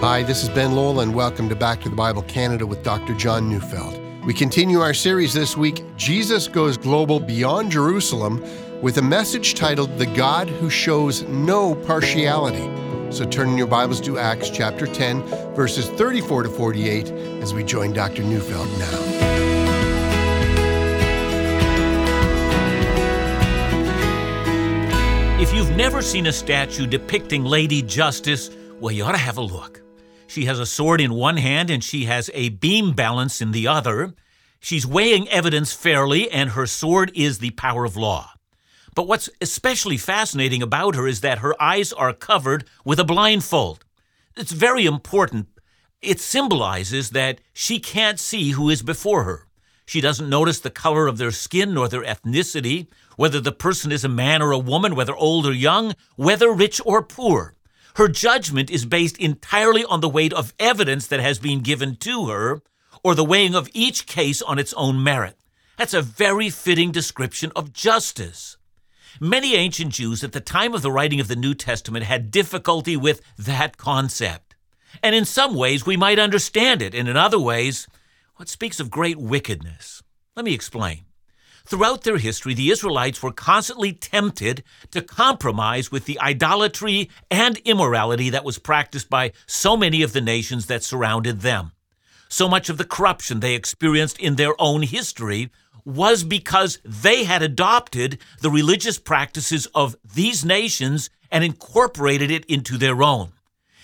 Hi, this is Ben Lowell, and welcome to Back to the Bible Canada with Dr. John Neufeld. We continue our series this week, Jesus Goes Global Beyond Jerusalem, with a message titled The God Who Shows No Partiality. So turn in your Bibles to Acts chapter 10, verses 34 to 48, as we join Dr. Neufeld now. If you've never seen a statue depicting Lady Justice, well, you ought to have a look. She has a sword in one hand and she has a beam balance in the other. She's weighing evidence fairly, and her sword is the power of law. But what's especially fascinating about her is that her eyes are covered with a blindfold. It's very important. It symbolizes that she can't see who is before her. She doesn't notice the color of their skin nor their ethnicity, whether the person is a man or a woman, whether old or young, whether rich or poor. Her judgment is based entirely on the weight of evidence that has been given to her, or the weighing of each case on its own merit. That's a very fitting description of justice. Many ancient Jews at the time of the writing of the New Testament had difficulty with that concept. And in some ways, we might understand it, and in other ways, what speaks of great wickedness. Let me explain. Throughout their history, the Israelites were constantly tempted to compromise with the idolatry and immorality that was practiced by so many of the nations that surrounded them. So much of the corruption they experienced in their own history was because they had adopted the religious practices of these nations and incorporated it into their own.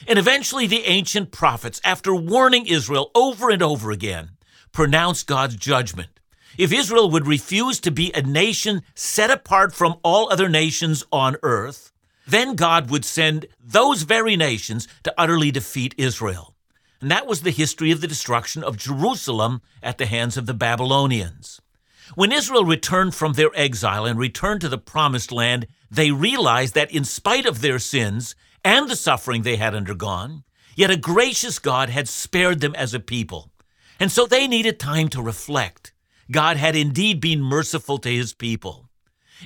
And eventually, the ancient prophets, after warning Israel over and over again, pronounced God's judgment. If Israel would refuse to be a nation set apart from all other nations on earth, then God would send those very nations to utterly defeat Israel. And that was the history of the destruction of Jerusalem at the hands of the Babylonians. When Israel returned from their exile and returned to the promised land, they realized that in spite of their sins and the suffering they had undergone, yet a gracious God had spared them as a people. And so they needed time to reflect. God had indeed been merciful to his people.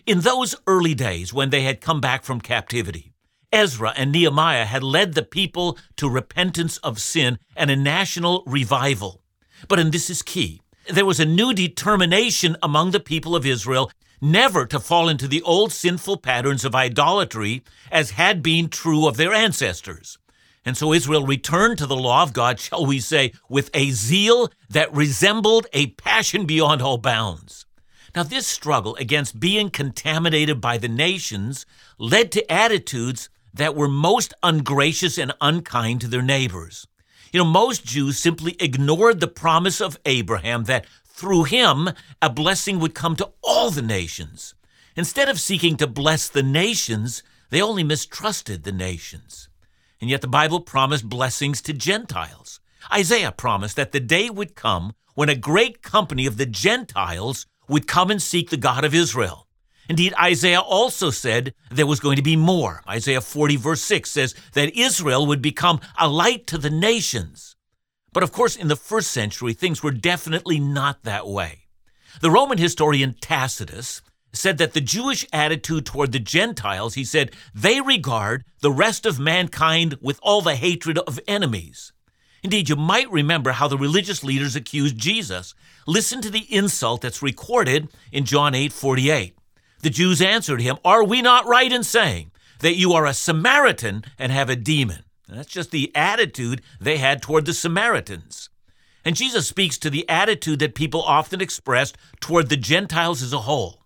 In those early days when they had come back from captivity, Ezra and Nehemiah had led the people to repentance of sin and a national revival. But, and this is key, there was a new determination among the people of Israel never to fall into the old sinful patterns of idolatry as had been true of their ancestors. And so Israel returned to the law of God, shall we say, with a zeal that resembled a passion beyond all bounds. Now, this struggle against being contaminated by the nations led to attitudes that were most ungracious and unkind to their neighbors. You know, most Jews simply ignored the promise of Abraham that through him a blessing would come to all the nations. Instead of seeking to bless the nations, they only mistrusted the nations. And yet the Bible promised blessings to Gentiles. Isaiah promised that the day would come when a great company of the Gentiles would come and seek the God of Israel. Indeed, Isaiah also said there was going to be more. Isaiah 40, verse 6 says that Israel would become a light to the nations. But of course, in the first century, things were definitely not that way. The Roman historian Tacitus said that the Jewish attitude toward the Gentiles, he said, they regard the rest of mankind with all the hatred of enemies. Indeed, you might remember how the religious leaders accused Jesus. Listen to the insult that's recorded in John 8 48. The Jews answered him, Are we not right in saying that you are a Samaritan and have a demon? And that's just the attitude they had toward the Samaritans. And Jesus speaks to the attitude that people often expressed toward the Gentiles as a whole.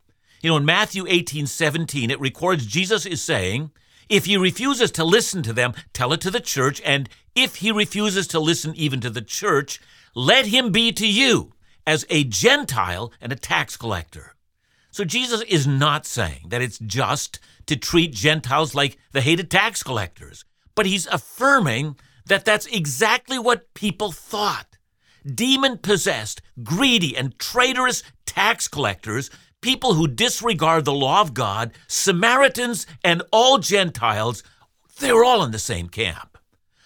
You know, in Matthew 18 17, it records Jesus is saying, If he refuses to listen to them, tell it to the church, and if he refuses to listen even to the church, let him be to you as a Gentile and a tax collector. So Jesus is not saying that it's just to treat Gentiles like the hated tax collectors, but he's affirming that that's exactly what people thought. Demon possessed, greedy, and traitorous tax collectors people who disregard the law of God, Samaritans, and all Gentiles, they're all in the same camp.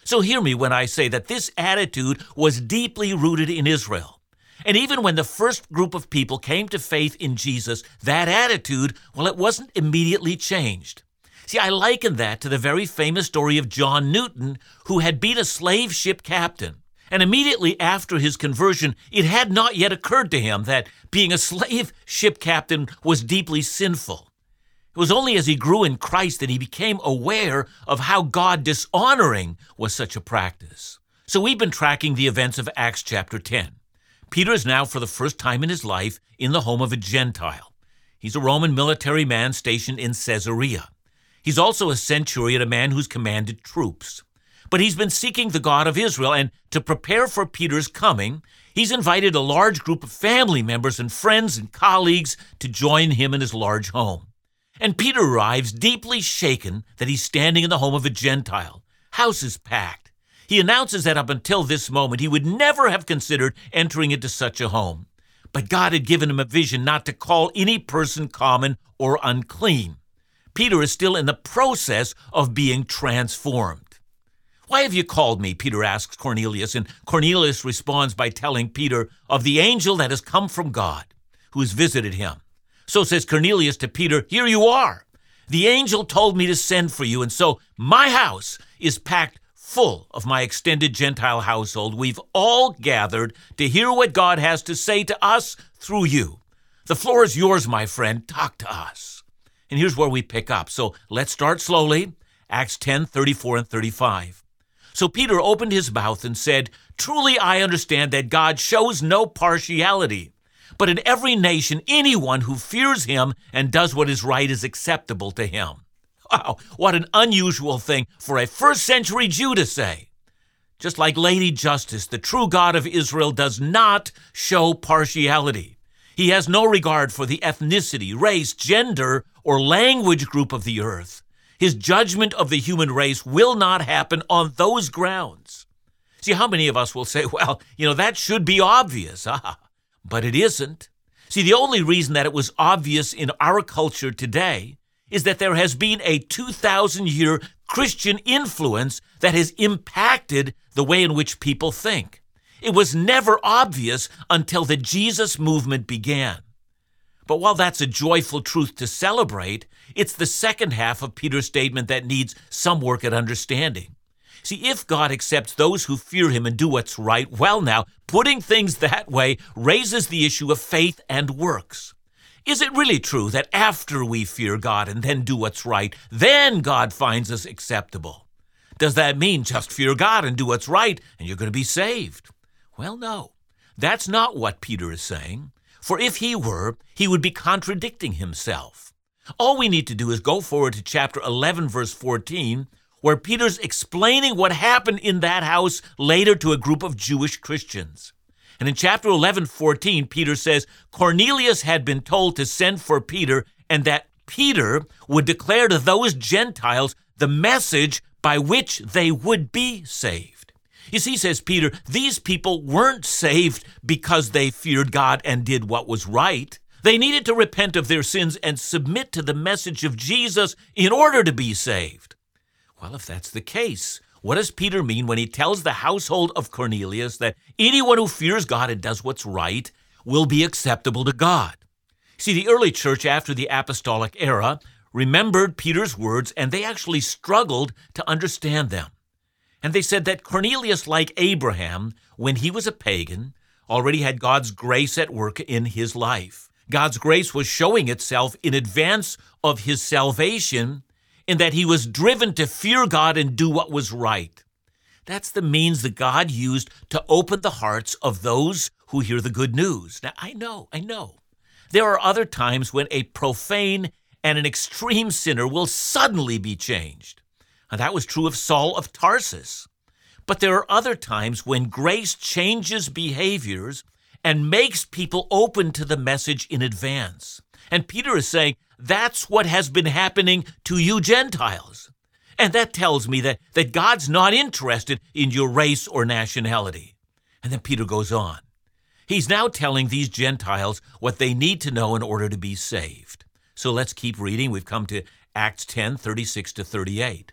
So hear me when I say that this attitude was deeply rooted in Israel. And even when the first group of people came to faith in Jesus, that attitude, well, it wasn't immediately changed. See, I liken that to the very famous story of John Newton, who had been a slave ship captain. And immediately after his conversion, it had not yet occurred to him that being a slave ship captain was deeply sinful. It was only as he grew in Christ that he became aware of how God dishonoring was such a practice. So we've been tracking the events of Acts chapter 10. Peter is now, for the first time in his life, in the home of a Gentile. He's a Roman military man stationed in Caesarea. He's also a centurion, a man who's commanded troops. But he's been seeking the God of Israel, and to prepare for Peter's coming, he's invited a large group of family members and friends and colleagues to join him in his large home. And Peter arrives deeply shaken that he's standing in the home of a Gentile. House is packed. He announces that up until this moment he would never have considered entering into such a home. But God had given him a vision not to call any person common or unclean. Peter is still in the process of being transformed. Why have you called me? Peter asks Cornelius, and Cornelius responds by telling Peter of the angel that has come from God, who has visited him. So says Cornelius to Peter, Here you are. The angel told me to send for you, and so my house is packed full of my extended Gentile household. We've all gathered to hear what God has to say to us through you. The floor is yours, my friend. Talk to us. And here's where we pick up. So let's start slowly. Acts 10 34 and 35. So Peter opened his mouth and said, Truly I understand that God shows no partiality, but in every nation, anyone who fears him and does what is right is acceptable to him. Wow, what an unusual thing for a first century Jew to say. Just like Lady Justice, the true God of Israel does not show partiality. He has no regard for the ethnicity, race, gender, or language group of the earth. His judgment of the human race will not happen on those grounds. See, how many of us will say, well, you know, that should be obvious. Ah, but it isn't. See, the only reason that it was obvious in our culture today is that there has been a 2,000 year Christian influence that has impacted the way in which people think. It was never obvious until the Jesus movement began. But while that's a joyful truth to celebrate, it's the second half of Peter's statement that needs some work at understanding. See, if God accepts those who fear him and do what's right, well, now, putting things that way raises the issue of faith and works. Is it really true that after we fear God and then do what's right, then God finds us acceptable? Does that mean just fear God and do what's right and you're going to be saved? Well, no. That's not what Peter is saying. For if he were, he would be contradicting himself. All we need to do is go forward to chapter 11, verse 14, where Peter's explaining what happened in that house later to a group of Jewish Christians. And in chapter 11, 14, Peter says Cornelius had been told to send for Peter and that Peter would declare to those Gentiles the message by which they would be saved. You see, says Peter, these people weren't saved because they feared God and did what was right. They needed to repent of their sins and submit to the message of Jesus in order to be saved. Well, if that's the case, what does Peter mean when he tells the household of Cornelius that anyone who fears God and does what's right will be acceptable to God? See, the early church after the apostolic era remembered Peter's words and they actually struggled to understand them. And they said that Cornelius, like Abraham, when he was a pagan, already had God's grace at work in his life. God's grace was showing itself in advance of his salvation, in that he was driven to fear God and do what was right. That's the means that God used to open the hearts of those who hear the good news. Now, I know, I know. There are other times when a profane and an extreme sinner will suddenly be changed. And that was true of Saul of Tarsus. But there are other times when grace changes behaviors and makes people open to the message in advance. And Peter is saying that's what has been happening to you Gentiles. And that tells me that, that God's not interested in your race or nationality. And then Peter goes on. He's now telling these Gentiles what they need to know in order to be saved. So let's keep reading. We've come to Acts 10 36 to 38.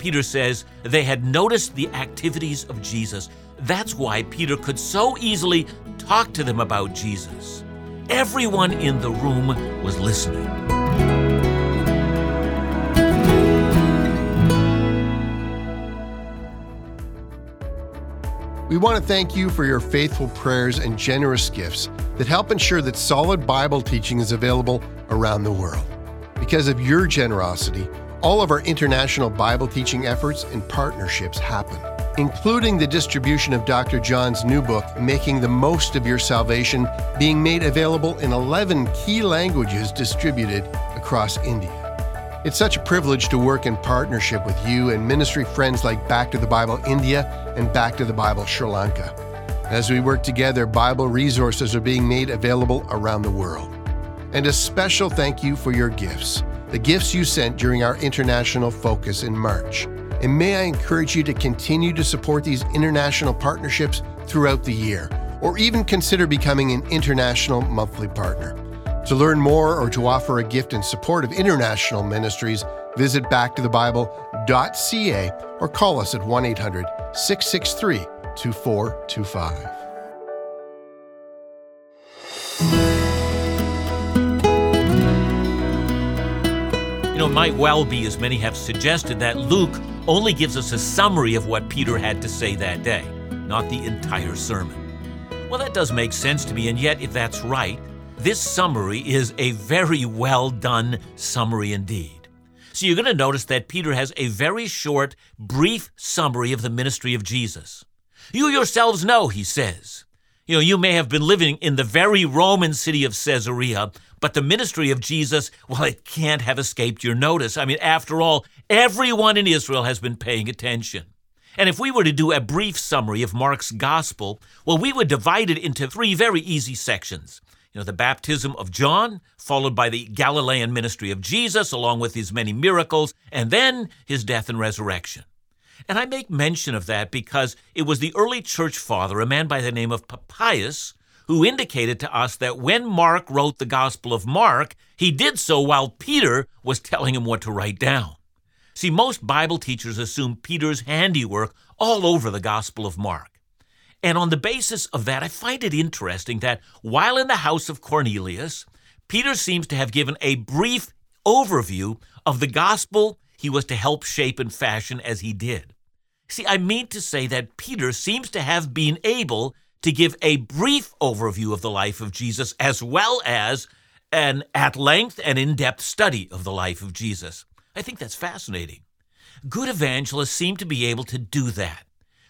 Peter says they had noticed the activities of Jesus. That's why Peter could so easily talk to them about Jesus. Everyone in the room was listening. We want to thank you for your faithful prayers and generous gifts that help ensure that solid Bible teaching is available around the world. Because of your generosity, all of our international Bible teaching efforts and partnerships happen, including the distribution of Dr. John's new book, Making the Most of Your Salvation, being made available in 11 key languages distributed across India. It's such a privilege to work in partnership with you and ministry friends like Back to the Bible India and Back to the Bible Sri Lanka. As we work together, Bible resources are being made available around the world. And a special thank you for your gifts, the gifts you sent during our international focus in March. And may I encourage you to continue to support these international partnerships throughout the year, or even consider becoming an international monthly partner. To learn more or to offer a gift in support of international ministries, visit backtothebible.ca or call us at 1 800 663 2425. It might well be, as many have suggested, that Luke only gives us a summary of what Peter had to say that day, not the entire sermon. Well, that does make sense to me, and yet, if that's right, this summary is a very well done summary indeed. So you're going to notice that Peter has a very short, brief summary of the ministry of Jesus. You yourselves know, he says. You know, you may have been living in the very Roman city of Caesarea, but the ministry of Jesus, well, it can't have escaped your notice. I mean, after all, everyone in Israel has been paying attention. And if we were to do a brief summary of Mark's gospel, well, we would divide it into three very easy sections you know, the baptism of John, followed by the Galilean ministry of Jesus, along with his many miracles, and then his death and resurrection. And I make mention of that because it was the early church father, a man by the name of Papias, who indicated to us that when Mark wrote the Gospel of Mark, he did so while Peter was telling him what to write down. See, most Bible teachers assume Peter's handiwork all over the Gospel of Mark. And on the basis of that, I find it interesting that while in the house of Cornelius, Peter seems to have given a brief overview of the gospel he was to help shape and fashion as he did. See, I mean to say that Peter seems to have been able to give a brief overview of the life of Jesus as well as an at length and in depth study of the life of Jesus. I think that's fascinating. Good evangelists seem to be able to do that.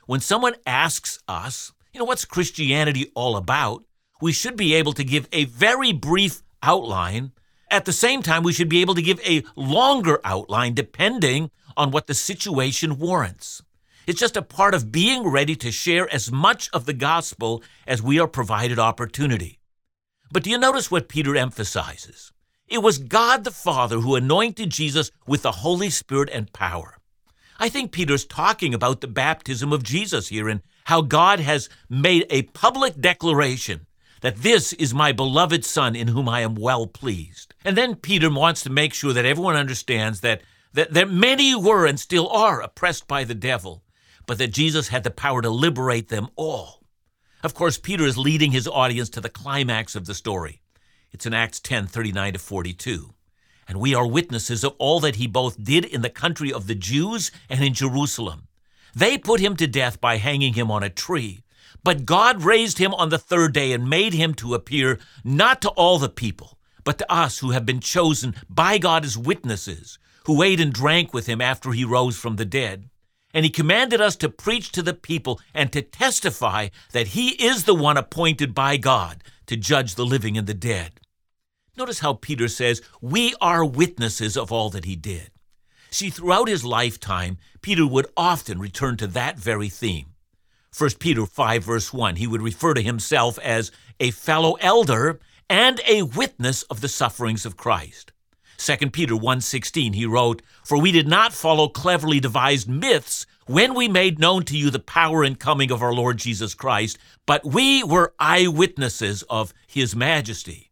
When someone asks us, you know, what's Christianity all about, we should be able to give a very brief outline. At the same time, we should be able to give a longer outline depending on what the situation warrants. It's just a part of being ready to share as much of the gospel as we are provided opportunity. But do you notice what Peter emphasizes? It was God the Father who anointed Jesus with the Holy Spirit and power. I think Peter's talking about the baptism of Jesus here and how God has made a public declaration that this is my beloved Son in whom I am well pleased. And then Peter wants to make sure that everyone understands that, that, that many were and still are oppressed by the devil, but that Jesus had the power to liberate them all. Of course, Peter is leading his audience to the climax of the story. It's in Acts 10 39 to 42 and we are witnesses of all that he both did in the country of the Jews and in Jerusalem. They put him to death by hanging him on a tree. But God raised him on the third day and made him to appear not to all the people, but to us who have been chosen by God as witnesses, who ate and drank with him after he rose from the dead. And he commanded us to preach to the people and to testify that he is the one appointed by God to judge the living and the dead. Notice how Peter says, We are witnesses of all that he did. See, throughout his lifetime, Peter would often return to that very theme. 1 Peter 5, verse 1, he would refer to himself as a fellow elder and a witness of the sufferings of Christ. 2 Peter 1:16 he wrote, "For we did not follow cleverly devised myths when we made known to you the power and coming of our Lord Jesus Christ, but we were eyewitnesses of his majesty."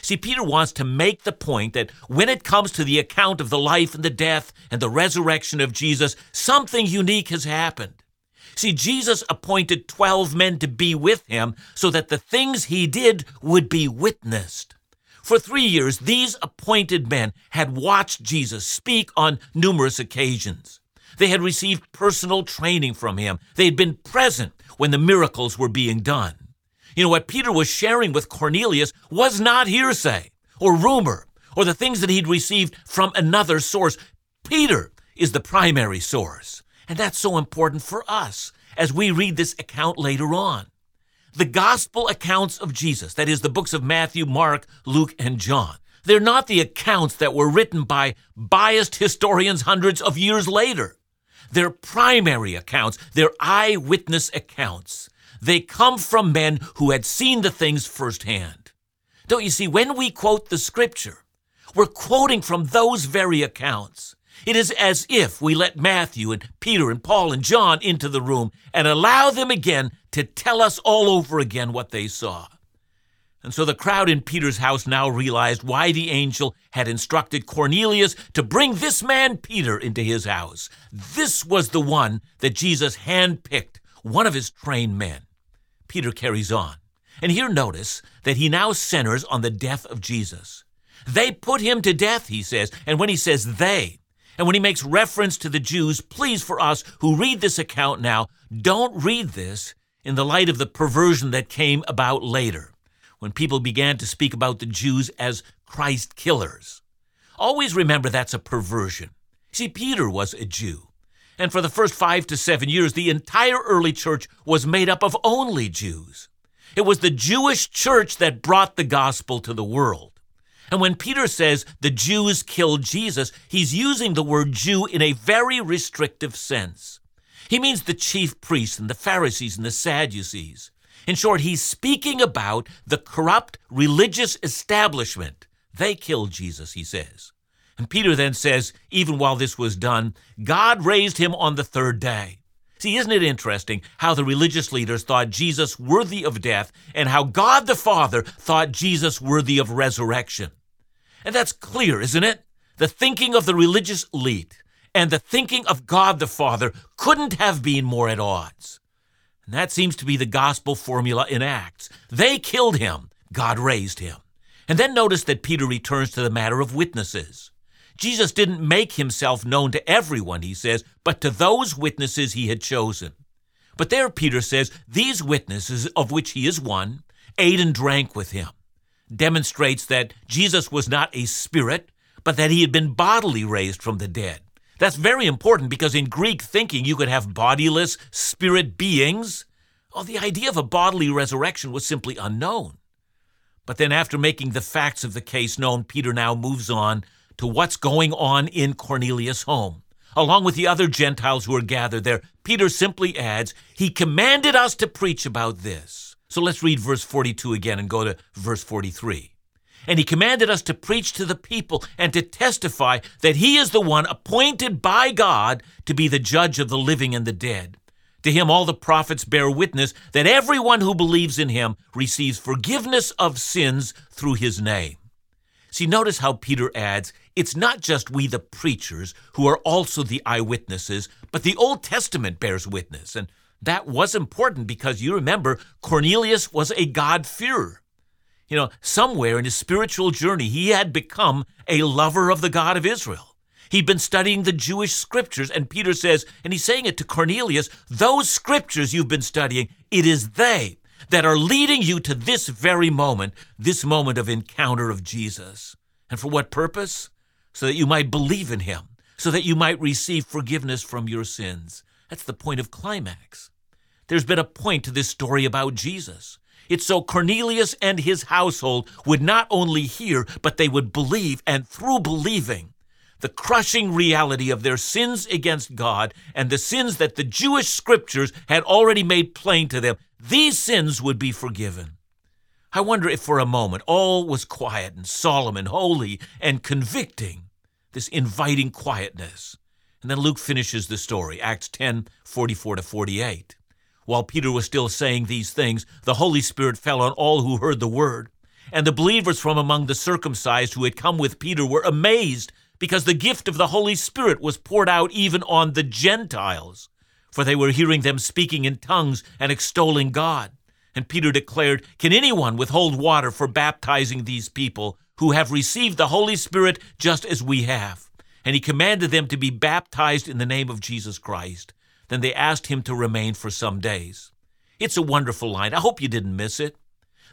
See, Peter wants to make the point that when it comes to the account of the life and the death and the resurrection of Jesus, something unique has happened. See, Jesus appointed 12 men to be with him so that the things he did would be witnessed. For three years, these appointed men had watched Jesus speak on numerous occasions. They had received personal training from him. They had been present when the miracles were being done. You know, what Peter was sharing with Cornelius was not hearsay or rumor or the things that he'd received from another source. Peter is the primary source. And that's so important for us as we read this account later on the gospel accounts of Jesus, that is, the books of Matthew, Mark, Luke, and John. They're not the accounts that were written by biased historians hundreds of years later. They're primary accounts, they're eyewitness accounts. They come from men who had seen the things firsthand. Don't you see, when we quote the scripture, we're quoting from those very accounts. It is as if we let Matthew and Peter and Paul and John into the room and allow them again to tell us all over again what they saw. And so the crowd in Peter's house now realized why the angel had instructed Cornelius to bring this man Peter into his house. This was the one that Jesus handpicked, one of his trained men. Peter carries on. And here notice that he now centers on the death of Jesus. They put him to death, he says. And when he says they, and when he makes reference to the Jews, please, for us who read this account now, don't read this in the light of the perversion that came about later, when people began to speak about the Jews as Christ killers. Always remember that's a perversion. See, Peter was a Jew. And for the first five to seven years, the entire early church was made up of only Jews. It was the Jewish church that brought the gospel to the world. And when Peter says the Jews killed Jesus, he's using the word Jew in a very restrictive sense. He means the chief priests and the Pharisees and the Sadducees. In short, he's speaking about the corrupt religious establishment. They killed Jesus, he says. And Peter then says, even while this was done, God raised him on the third day. See, isn't it interesting how the religious leaders thought Jesus worthy of death and how God the Father thought Jesus worthy of resurrection? And that's clear, isn't it? The thinking of the religious elite and the thinking of God the Father couldn't have been more at odds. And that seems to be the gospel formula in Acts. They killed him, God raised him. And then notice that Peter returns to the matter of witnesses. Jesus didn't make himself known to everyone, he says, but to those witnesses he had chosen. But there, Peter says, these witnesses, of which he is one, ate and drank with him, demonstrates that Jesus was not a spirit, but that he had been bodily raised from the dead. That's very important because in Greek thinking, you could have bodiless spirit beings. The idea of a bodily resurrection was simply unknown. But then, after making the facts of the case known, Peter now moves on to what's going on in Cornelius' home. Along with the other Gentiles who are gathered there, Peter simply adds, He commanded us to preach about this. So let's read verse 42 again and go to verse 43. And he commanded us to preach to the people and to testify that he is the one appointed by God to be the judge of the living and the dead. To him, all the prophets bear witness that everyone who believes in him receives forgiveness of sins through his name. See, notice how Peter adds, it's not just we, the preachers, who are also the eyewitnesses, but the Old Testament bears witness. And that was important because you remember Cornelius was a God-fearer. You know, somewhere in his spiritual journey, he had become a lover of the God of Israel. He'd been studying the Jewish scriptures, and Peter says, and he's saying it to Cornelius, those scriptures you've been studying, it is they that are leading you to this very moment, this moment of encounter of Jesus. And for what purpose? So that you might believe in him, so that you might receive forgiveness from your sins. That's the point of climax. There's been a point to this story about Jesus. It's so Cornelius and his household would not only hear, but they would believe, and through believing, the crushing reality of their sins against God and the sins that the Jewish scriptures had already made plain to them, these sins would be forgiven. I wonder if for a moment all was quiet and solemn and holy and convicting, this inviting quietness. And then Luke finishes the story, Acts 10 44 to 48. While Peter was still saying these things, the Holy Spirit fell on all who heard the word. And the believers from among the circumcised who had come with Peter were amazed because the gift of the Holy Spirit was poured out even on the Gentiles, for they were hearing them speaking in tongues and extolling God. And Peter declared, Can anyone withhold water for baptizing these people who have received the Holy Spirit just as we have? And he commanded them to be baptized in the name of Jesus Christ. Then they asked him to remain for some days. It's a wonderful line. I hope you didn't miss it.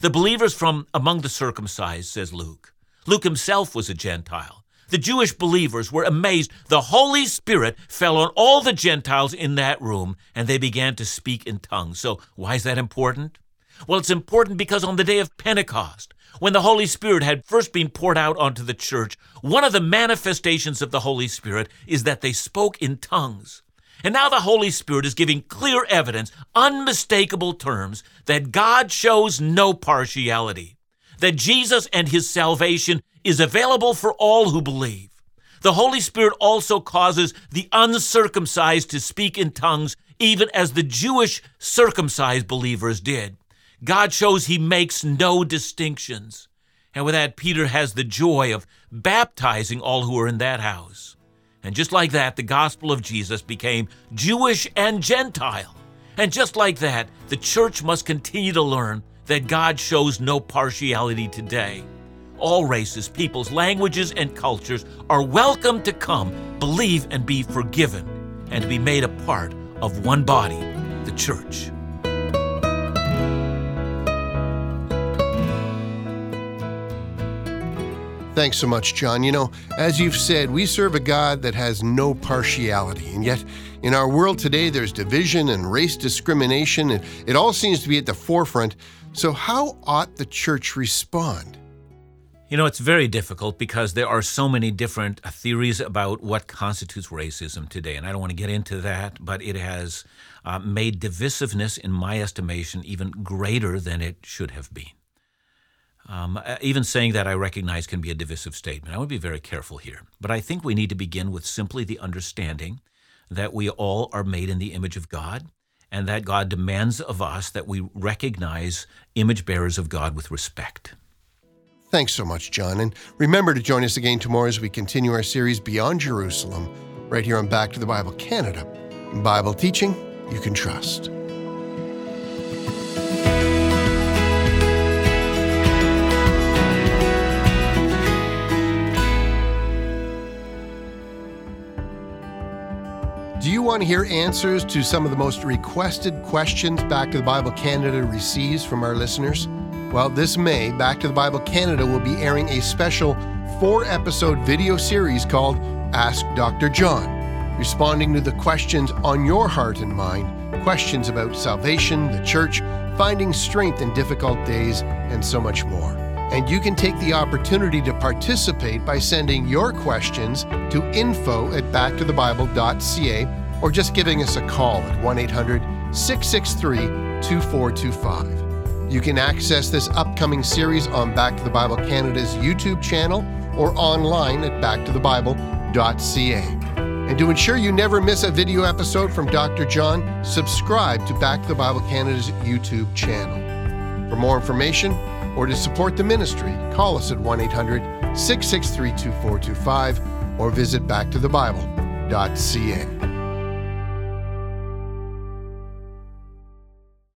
The believers from among the circumcised, says Luke. Luke himself was a Gentile. The Jewish believers were amazed. The Holy Spirit fell on all the Gentiles in that room, and they began to speak in tongues. So, why is that important? Well, it's important because on the day of Pentecost, when the Holy Spirit had first been poured out onto the church, one of the manifestations of the Holy Spirit is that they spoke in tongues. And now the Holy Spirit is giving clear evidence, unmistakable terms, that God shows no partiality, that Jesus and his salvation is available for all who believe. The Holy Spirit also causes the uncircumcised to speak in tongues, even as the Jewish circumcised believers did. God shows he makes no distinctions. And with that, Peter has the joy of baptizing all who are in that house. And just like that, the gospel of Jesus became Jewish and Gentile. And just like that, the church must continue to learn that God shows no partiality today. All races, peoples, languages, and cultures are welcome to come, believe, and be forgiven, and to be made a part of one body, the church. Thanks so much, John. You know, as you've said, we serve a God that has no partiality. And yet, in our world today, there's division and race discrimination, and it all seems to be at the forefront. So, how ought the church respond? You know, it's very difficult because there are so many different theories about what constitutes racism today. And I don't want to get into that, but it has uh, made divisiveness, in my estimation, even greater than it should have been. Um, uh, even saying that I recognize can be a divisive statement. I would be very careful here. But I think we need to begin with simply the understanding that we all are made in the image of God and that God demands of us that we recognize image bearers of God with respect. Thanks so much, John. And remember to join us again tomorrow as we continue our series Beyond Jerusalem, right here on Back to the Bible Canada. Bible teaching you can trust. Do you want to hear answers to some of the most requested questions Back to the Bible Canada receives from our listeners? Well, this May, Back to the Bible Canada will be airing a special four episode video series called Ask Dr. John, responding to the questions on your heart and mind, questions about salvation, the church, finding strength in difficult days, and so much more. And you can take the opportunity to participate by sending your questions to info at backtothebible.ca or just giving us a call at 1 800 663 2425. You can access this upcoming series on Back to the Bible Canada's YouTube channel or online at backtothebible.ca. And to ensure you never miss a video episode from Dr. John, subscribe to Back to the Bible Canada's YouTube channel. For more information, or to support the ministry, call us at 1 800 663 2425 or visit backtothebible.ca.